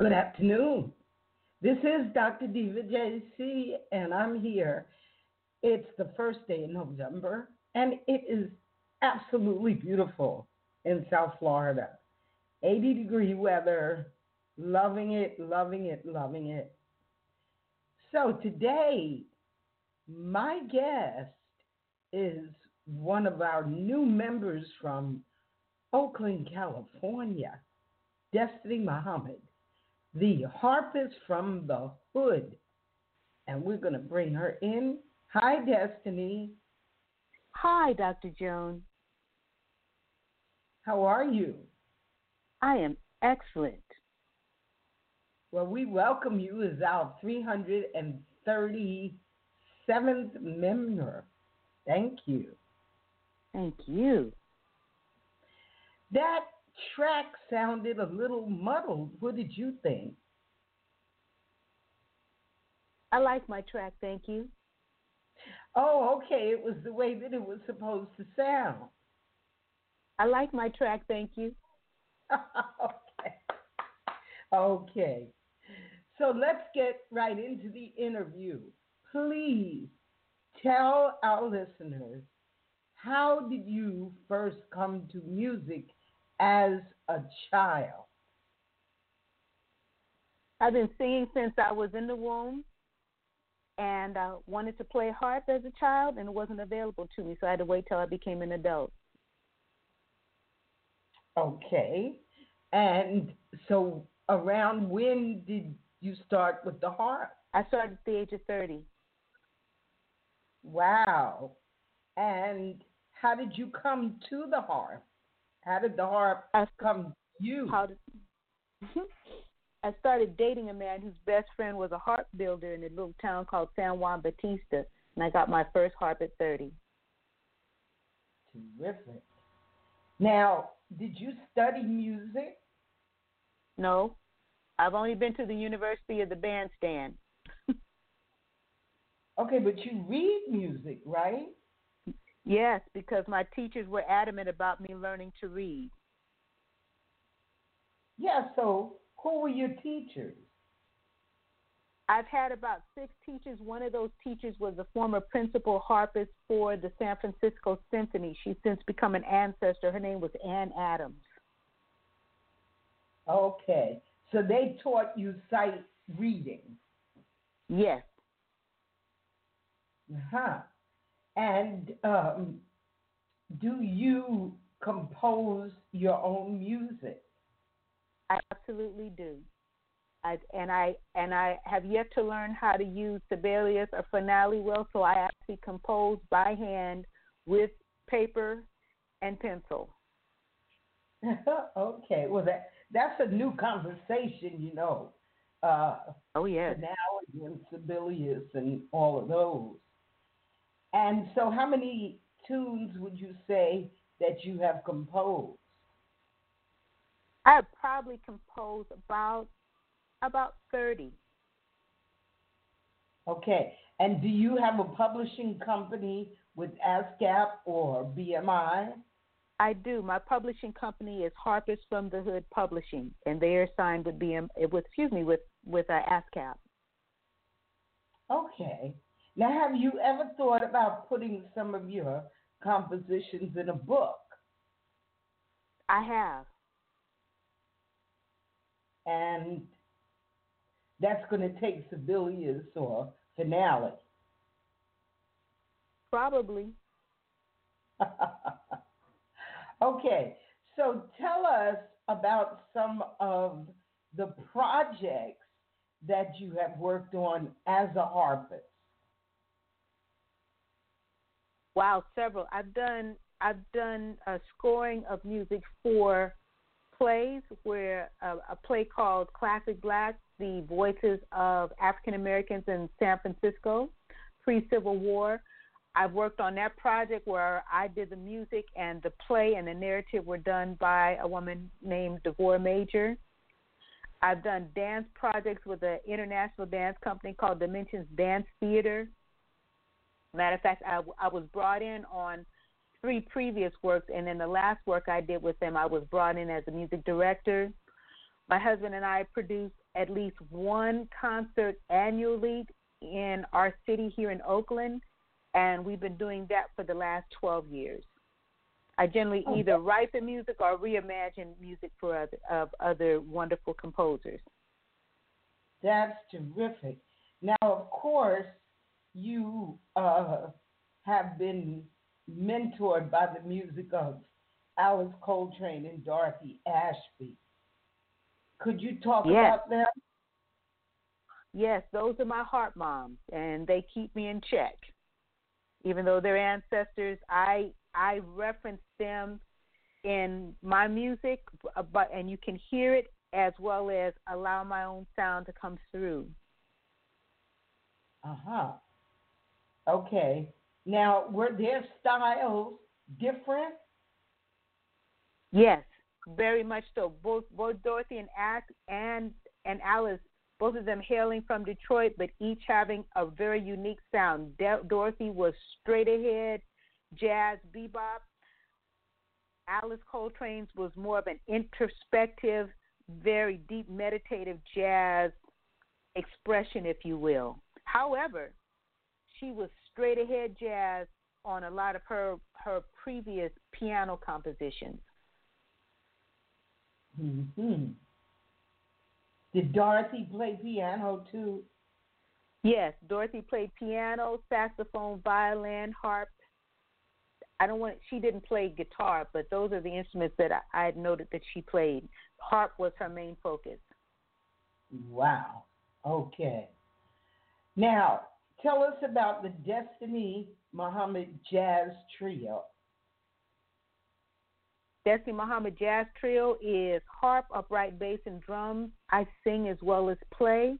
Good afternoon. This is Dr. Diva JC, and I'm here. It's the first day in November, and it is absolutely beautiful in South Florida. 80 degree weather, loving it, loving it, loving it. So today, my guest is one of our new members from Oakland, California, Destiny Muhammad the harpist from the hood. And we're going to bring her in. Hi, Destiny. Hi, Dr. Joan. How are you? I am excellent. Well, we welcome you as our 337th member. Thank you. Thank you. That track sounded a little muddled. What did you think? I like my track, thank you. Oh, okay. It was the way that it was supposed to sound. I like my track, thank you. okay. Okay. So let's get right into the interview. Please tell our listeners how did you first come to music as a child? I've been singing since I was in the womb and I wanted to play harp as a child and it wasn't available to me, so I had to wait till I became an adult. Okay. And so around when did you start with the harp? I started at the age of 30. Wow. And how did you come to the harp? How did the harp I, come to you? How did, I started dating a man whose best friend was a harp builder in a little town called San Juan Bautista, and I got my first harp at 30. Terrific. Now, did you study music? No, I've only been to the University of the Bandstand. okay, but you read music, right? Yes, because my teachers were adamant about me learning to read. Yeah, so who were your teachers? I've had about six teachers. One of those teachers was a former principal harpist for the San Francisco Symphony. She's since become an ancestor. Her name was Ann Adams. Okay. So they taught you sight reading? Yes. Uh huh. And um, do you compose your own music? I absolutely do. I, and I and I have yet to learn how to use Sibelius or Finale well, so I actually compose by hand with paper and pencil. okay, well that that's a new conversation, you know. Uh, oh yes. Finale and Sibelius and all of those. And so, how many tunes would you say that you have composed? I have probably composed about about thirty. Okay. And do you have a publishing company with ASCAP or BMI? I do. My publishing company is Harpist from the Hood Publishing, and they are signed with BM with excuse me with with uh, ASCAP. Okay. Now, have you ever thought about putting some of your compositions in a book? I have. And that's going to take Sibelius or Finale. Probably. okay, so tell us about some of the projects that you have worked on as a harpist. Wow, several. I've done I've done a scoring of music for plays where uh, a play called Classic Black, the voices of African Americans in San Francisco pre Civil War. I've worked on that project where I did the music and the play and the narrative were done by a woman named Devorah Major. I've done dance projects with an international dance company called Dimensions Dance Theater. Matter of fact, I, I was brought in on three previous works, and then the last work I did with them, I was brought in as a music director. My husband and I produce at least one concert annually in our city here in Oakland, and we've been doing that for the last 12 years. I generally oh, either write the music or reimagine music for other, of other wonderful composers. That's terrific. Now, of course, you uh, have been mentored by the music of Alice Coltrane and Dorothy Ashby. Could you talk yes. about them? Yes, those are my heart moms, and they keep me in check. Even though they're ancestors, I I reference them in my music, but and you can hear it as well as allow my own sound to come through. Uh huh. Okay. Now, were their styles different? Yes, very much so. Both both Dorothy and Act and and Alice, both of them hailing from Detroit, but each having a very unique sound. De- Dorothy was straight ahead, jazz, bebop. Alice Coltrane's was more of an introspective, very deep meditative jazz expression, if you will. However, she was straight ahead jazz on a lot of her her previous piano compositions. hmm Did Dorothy play piano too? Yes, Dorothy played piano, saxophone, violin, harp. I don't want. She didn't play guitar, but those are the instruments that I, I had noted that she played. Harp was her main focus. Wow. Okay. Now, tell us about the Destiny Muhammad Jazz Trio. Destiny Muhammad Jazz Trio is harp, upright bass, and drums. I sing as well as play,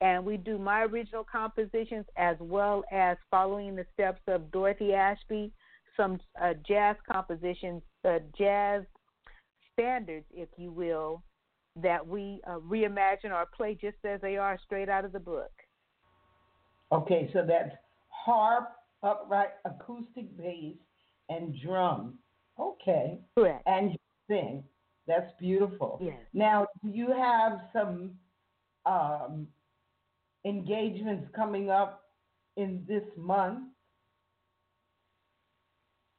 and we do my original compositions as well as following the steps of Dorothy Ashby, some uh, jazz compositions, uh, jazz standards, if you will, that we uh, reimagine or play just as they are, straight out of the book. Okay, so that's harp, upright, acoustic bass, and drum. Okay. Correct. And you sing. That's beautiful. Yes. Now, do you have some um, engagements coming up in this month?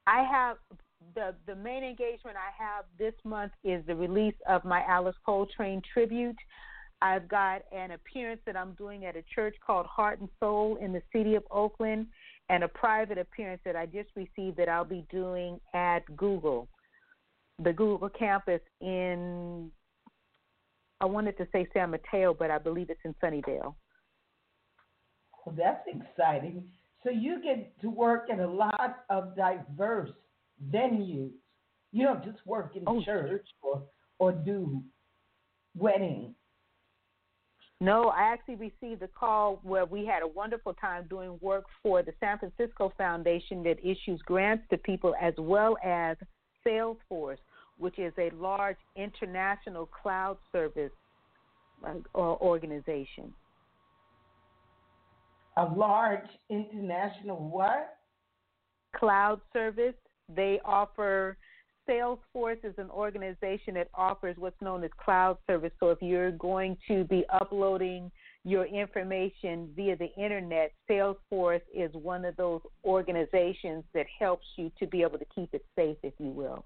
I have the the main engagement I have this month is the release of my Alice Coltrane tribute. I've got an appearance that I'm doing at a church called Heart and Soul in the city of Oakland, and a private appearance that I just received that I'll be doing at Google, the Google campus in. I wanted to say San Mateo, but I believe it's in Sunnyvale. Well, that's exciting. So you get to work at a lot of diverse venues. You don't just work in Oh. church or or do weddings. No, I actually received a call where we had a wonderful time doing work for the San Francisco Foundation that issues grants to people as well as Salesforce, which is a large international cloud service or organization. A large international what? Cloud service. They offer Salesforce is an organization that offers what's known as cloud service. So if you're going to be uploading your information via the internet, Salesforce is one of those organizations that helps you to be able to keep it safe, if you will.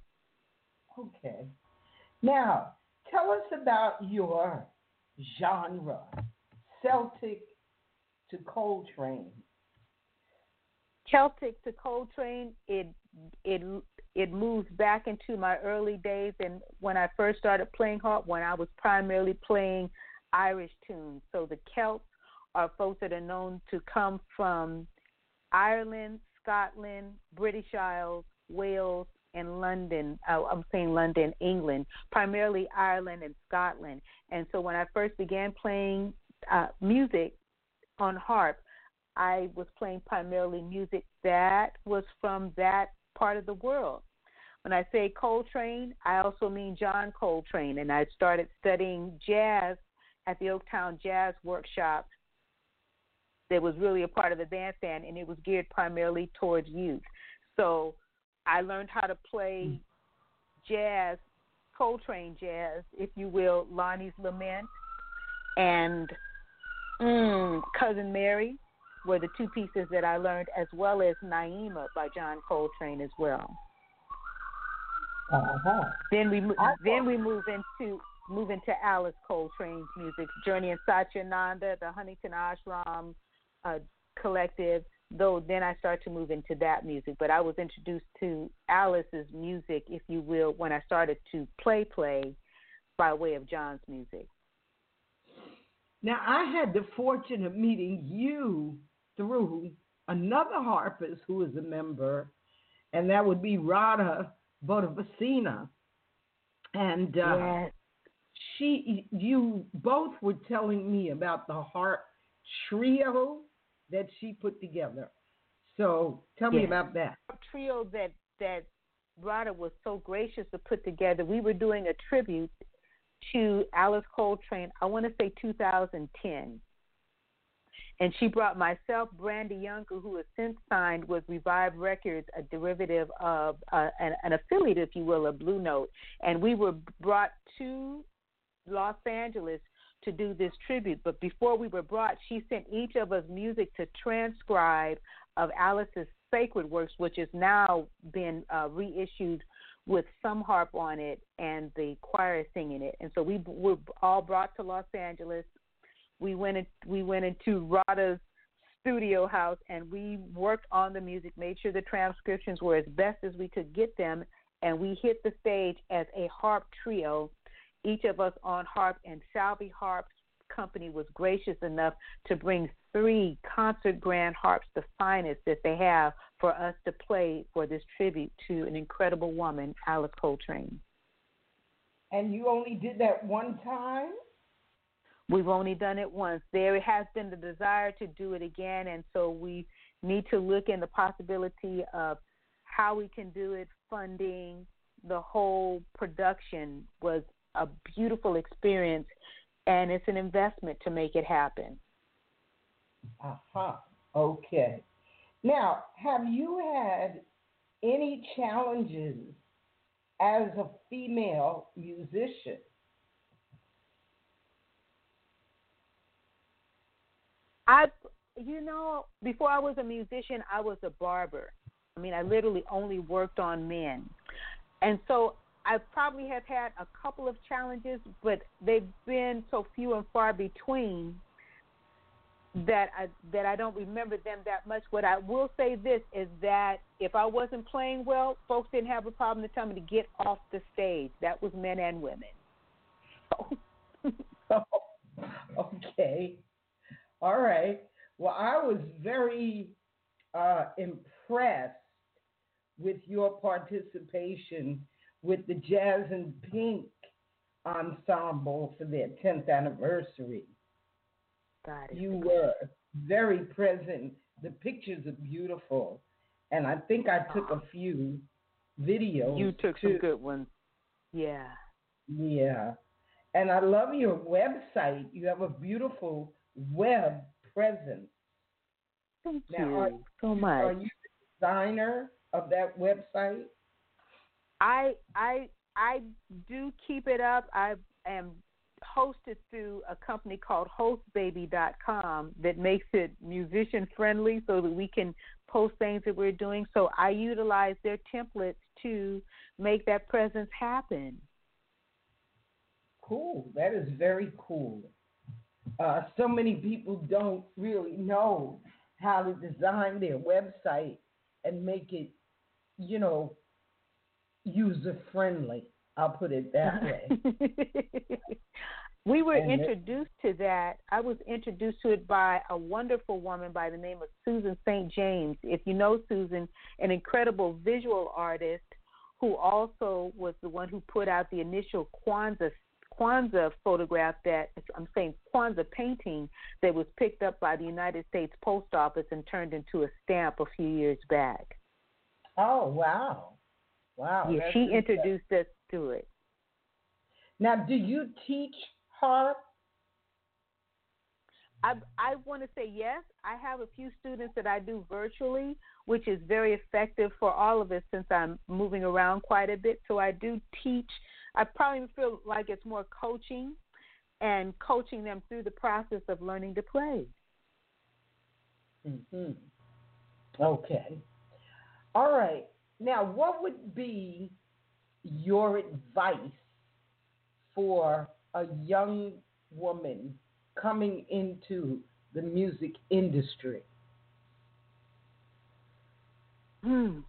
Okay. Now, tell us about your genre, Celtic to Coltrane. Celtic to Coltrane, it it it moves back into my early days and when I first started playing harp when I was primarily playing Irish tunes. So the Celts are folks that are known to come from Ireland, Scotland, British Isles, Wales, and London. Uh, I'm saying London, England, primarily Ireland and Scotland. And so when I first began playing uh, music on harp, I was playing primarily music that was from that part of the world. When I say Coltrane, I also mean John Coltrane, and I started studying jazz at the Oaktown Jazz Workshop that was really a part of the bandstand, and it was geared primarily towards youth. So I learned how to play jazz, Coltrane jazz, if you will, Lonnie's Lament, and mm, Cousin Mary were the two pieces that I learned, as well as Naima by John Coltrane as well. Uh-huh. Then we then we move into move into Alice Coltrane's music, Journey in Satchidananda, the Huntington Ashram uh, Collective, though then I start to move into that music. But I was introduced to Alice's music, if you will, when I started to play play by way of John's music. Now, I had the fortune of meeting you through another harpist who is a member, and that would be Radha Botofasina. And uh, yes. she, you both were telling me about the harp trio that she put together. So tell me about that. Trio that that Radha was so gracious to put together. We were doing a tribute to Alice Coltrane, I want to say 2010. And she brought myself, Brandee Younger, who has since signed with Revive Records, a derivative of uh, an, an affiliate, if you will, of Blue Note. And we were brought to Los Angeles to do this tribute. But before we were brought, she sent each of us music to transcribe of Alice's sacred works, which has now been uh, reissued with some harp on it and the choir singing it. And so we were all brought to Los Angeles. We went in, we went into Radha's studio house and we worked on the music, made sure the transcriptions were as best as we could get them, and we hit the stage as a harp trio, each of us on harp, and Salvi Harps company was gracious enough to bring three concert grand harps, the finest that they have, for us to play for this tribute to an incredible woman, Alice Coltrane. And you only did that one time? We've only done it once. There has been the desire to do it again, and so we need to look in the possibility of how we can do it, funding, the whole production was a beautiful experience and it's an investment to make it happen. Aha. Uh-huh. Okay. Now, have you had any challenges as a female musician? I, you know, before I was a musician, I was a barber. I mean, I literally only worked on men. And so I probably have had a couple of challenges, but they've been so few and far between that I that I don't remember them that much. What I will say this is that if I wasn't playing well, folks didn't have a problem to tell me to get off the stage. That was men and women. oh, okay. All right. Well, I was very uh, impressed with your participation with the Jazz in Pink ensemble for their 10th anniversary. You were very present. The pictures are beautiful. And I think I took a few videos. You took too. some good ones. Yeah. Yeah. And I love your website. You have a beautiful web presence. Thank now, you are, so much. Are you the designer of that website? I I I do keep it up. I am hosted through a company called hostbaby.com that makes it musician friendly so that we can post things that we're doing. So I utilize their templates to make that presence happen. Cool. That is very cool. Uh, so many people don't really know how to design their website and make it, you know, user friendly. I'll put it that way. we were And it- introduced to that. I was introduced to it by a wonderful woman by the name of Susan St. James. If you know Susan, an incredible visual artist who also was the one who put out the initial Kwanzaa Kwanzaa photograph that I'm saying Kwanzaa painting that was picked up by the United States Post Office and turned into a stamp a few years back. Oh wow. Wow. yeah, she introduced us to it. Now, do you teach harp? I I want to say yes. I have a few students that I do virtually, which is very effective for all of us since I'm moving around quite a bit. So I do teach. I probably feel like it's more coaching and coaching them through the process of learning to play. hmm Okay. All right. Now, what would be your advice for a young woman coming into the music industry? Hmm.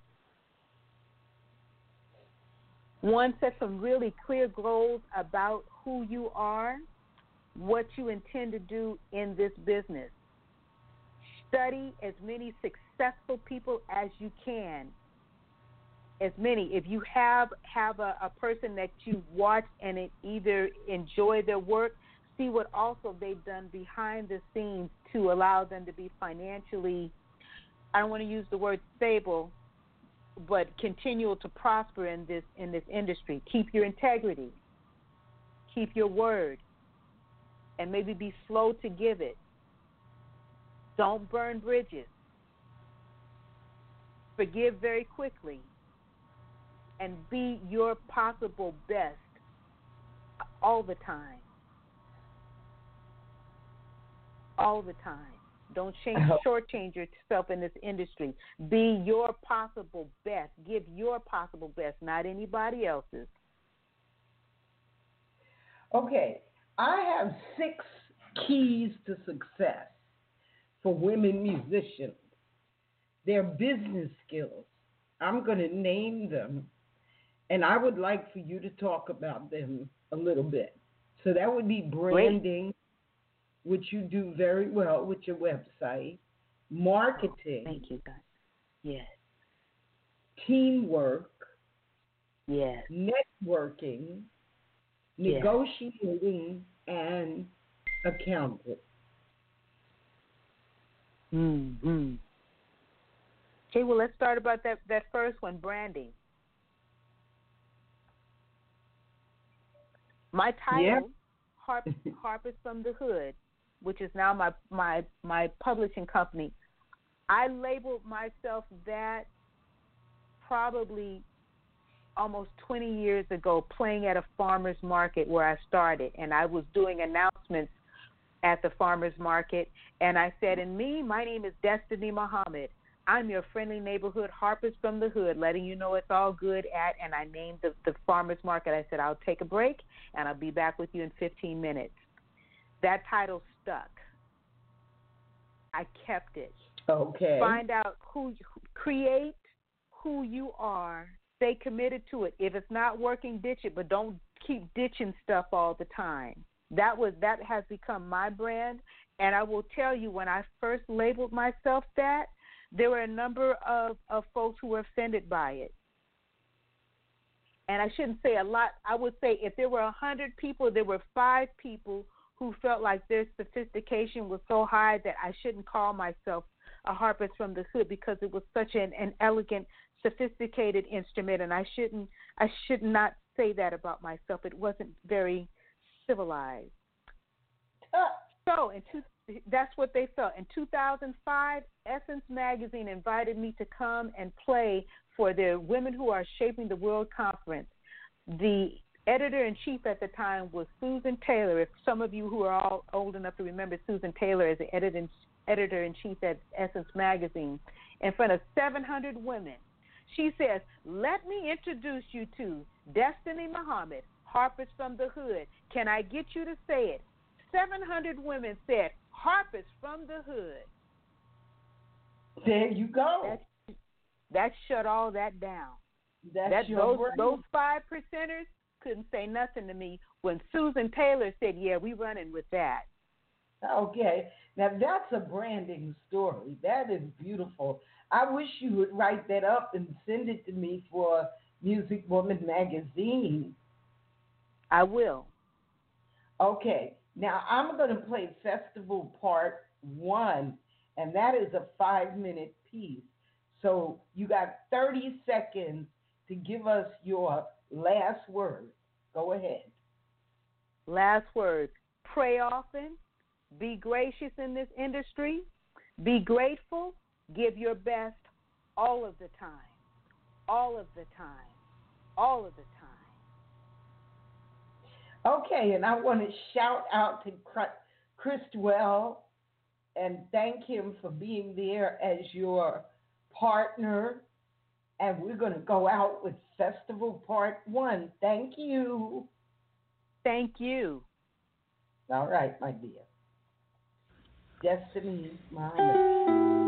One, set some really clear goals about who you are, what you intend to do in this business. Study as many successful people as you can. As many. If you have have a, a person that you watch and it either enjoy their work, see what also they've done behind the scenes to allow them to be financially I don't want to use the word stable, but continue to prosper in this in this industry. Keep your integrity. Keep your word. And maybe be slow to give it. Don't burn bridges. Forgive very quickly. And be your possible best all the time. All the time. Don't change, uh-huh. shortchange yourself in this industry. Be your possible best. Give your possible best, not anybody else's. Okay, I have six keys to success for women musicians. Their business skills. I'm going to name them, and I would like for you to talk about them a little bit. So that would be branding, which you do very well with your website, marketing. Thank you, God. Yes. Teamwork. Yes. Networking, yes. negotiating, and accounting. Mm-hmm. Okay, well, let's start about that, that first one, branding. My title, yeah. Harp, Harpist from the Hood, which is now my, my, my publishing company. I labeled myself that probably almost 20 years ago playing at a farmer's market where I started, and I was doing announcements at the farmer's market. And I said, and me, my name is Destiny Muhammad. I'm your friendly neighborhood harpist from the hood, letting you know it's all good at. And I named the, the farmer's market. I said, I'll take a break and I'll be back with you in 15 minutes. That title stuck. I kept it. Okay. Find out who, create who you are. Stay committed to it. If it's not working, ditch it, but don't keep ditching stuff all the time that was that has become my brand and i will tell you when i first labeled myself that there were a number of, of folks who were offended by it and i shouldn't say a lot i would say if there were a hundred people there were five people who felt like their sophistication was so high that i shouldn't call myself a harpist from the hood because it was such an, an elegant sophisticated instrument and i shouldn't i should not say that about myself it wasn't very civilized. So, in two, that's what they felt. In 2005, Essence Magazine invited me to come and play for their Women Who Are Shaping the World conference. The editor in chief at the time was Susan Taylor. If some of you who are all old enough to remember Susan Taylor as the editor in chief at Essence Magazine, in front of 700 women, she says, Let me introduce you to Destiny Muhammad, Harpers from the Hood. Can I get you to say it? 700 women said, Harpers from the Hood. There you go. That, that shut all that down. That's that, those, brain. those five percenters couldn't say nothing to me when Susan Taylor said, Yeah, we running with that. Okay. Now that's a branding story. That is beautiful. I wish you would write that up and send it to me for Music Woman magazine. I will. Okay. Now I'm going to play Festival Part 1, and that is a five minute piece. So you got 30 seconds to give us your last word. Go ahead. Last word pray often, be gracious in this industry, be grateful, give your best all of the time. All of the time. All of the time. Okay, and I want to shout out to Christwell and thank him for being there as your partner. And we're going to go out with Festival Part 1. Thank you. Thank you. All right, my dear. Destiny Muhammad.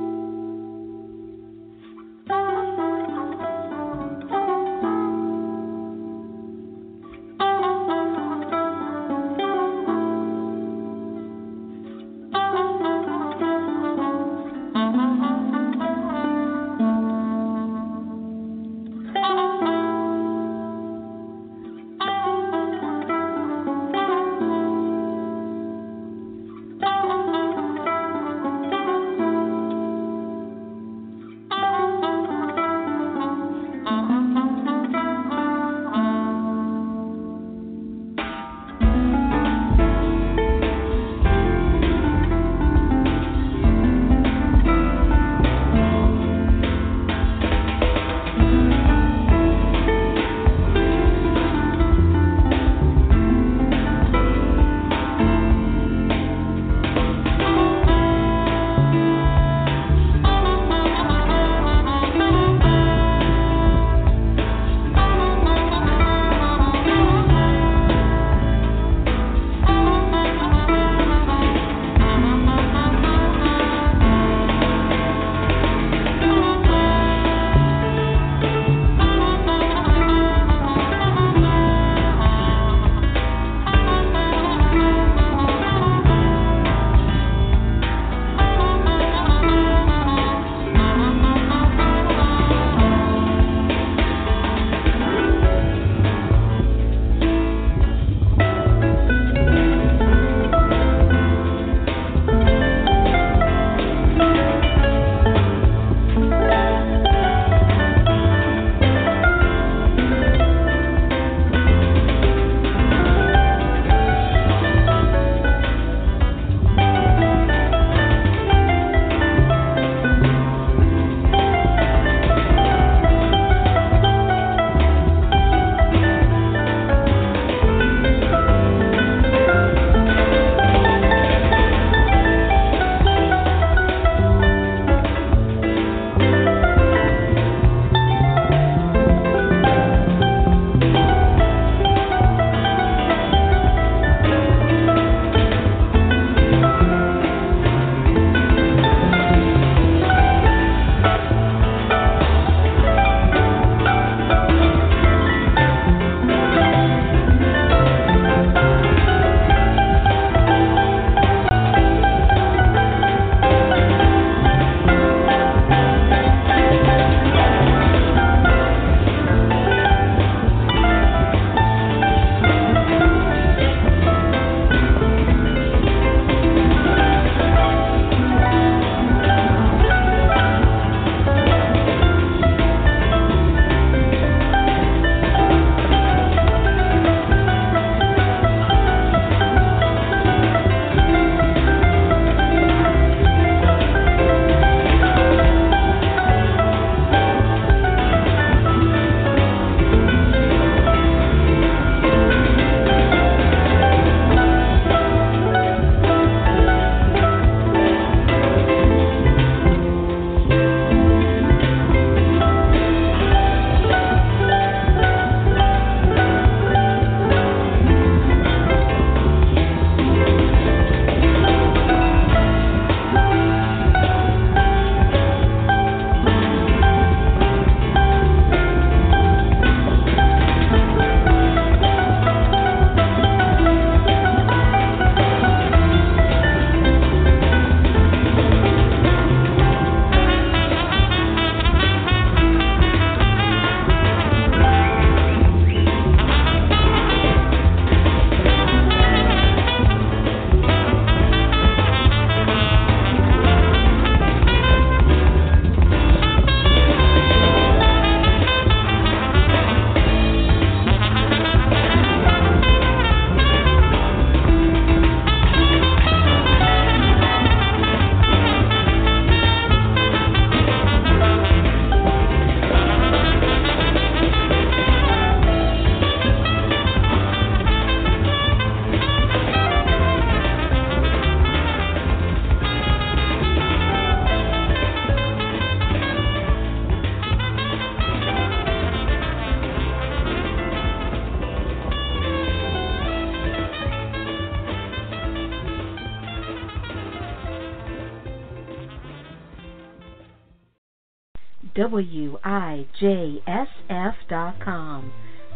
WIJSF.com.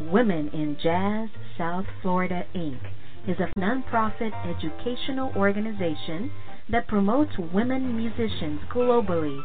Women in Jazz South Florida, Inc. is a nonprofit educational organization that promotes women musicians globally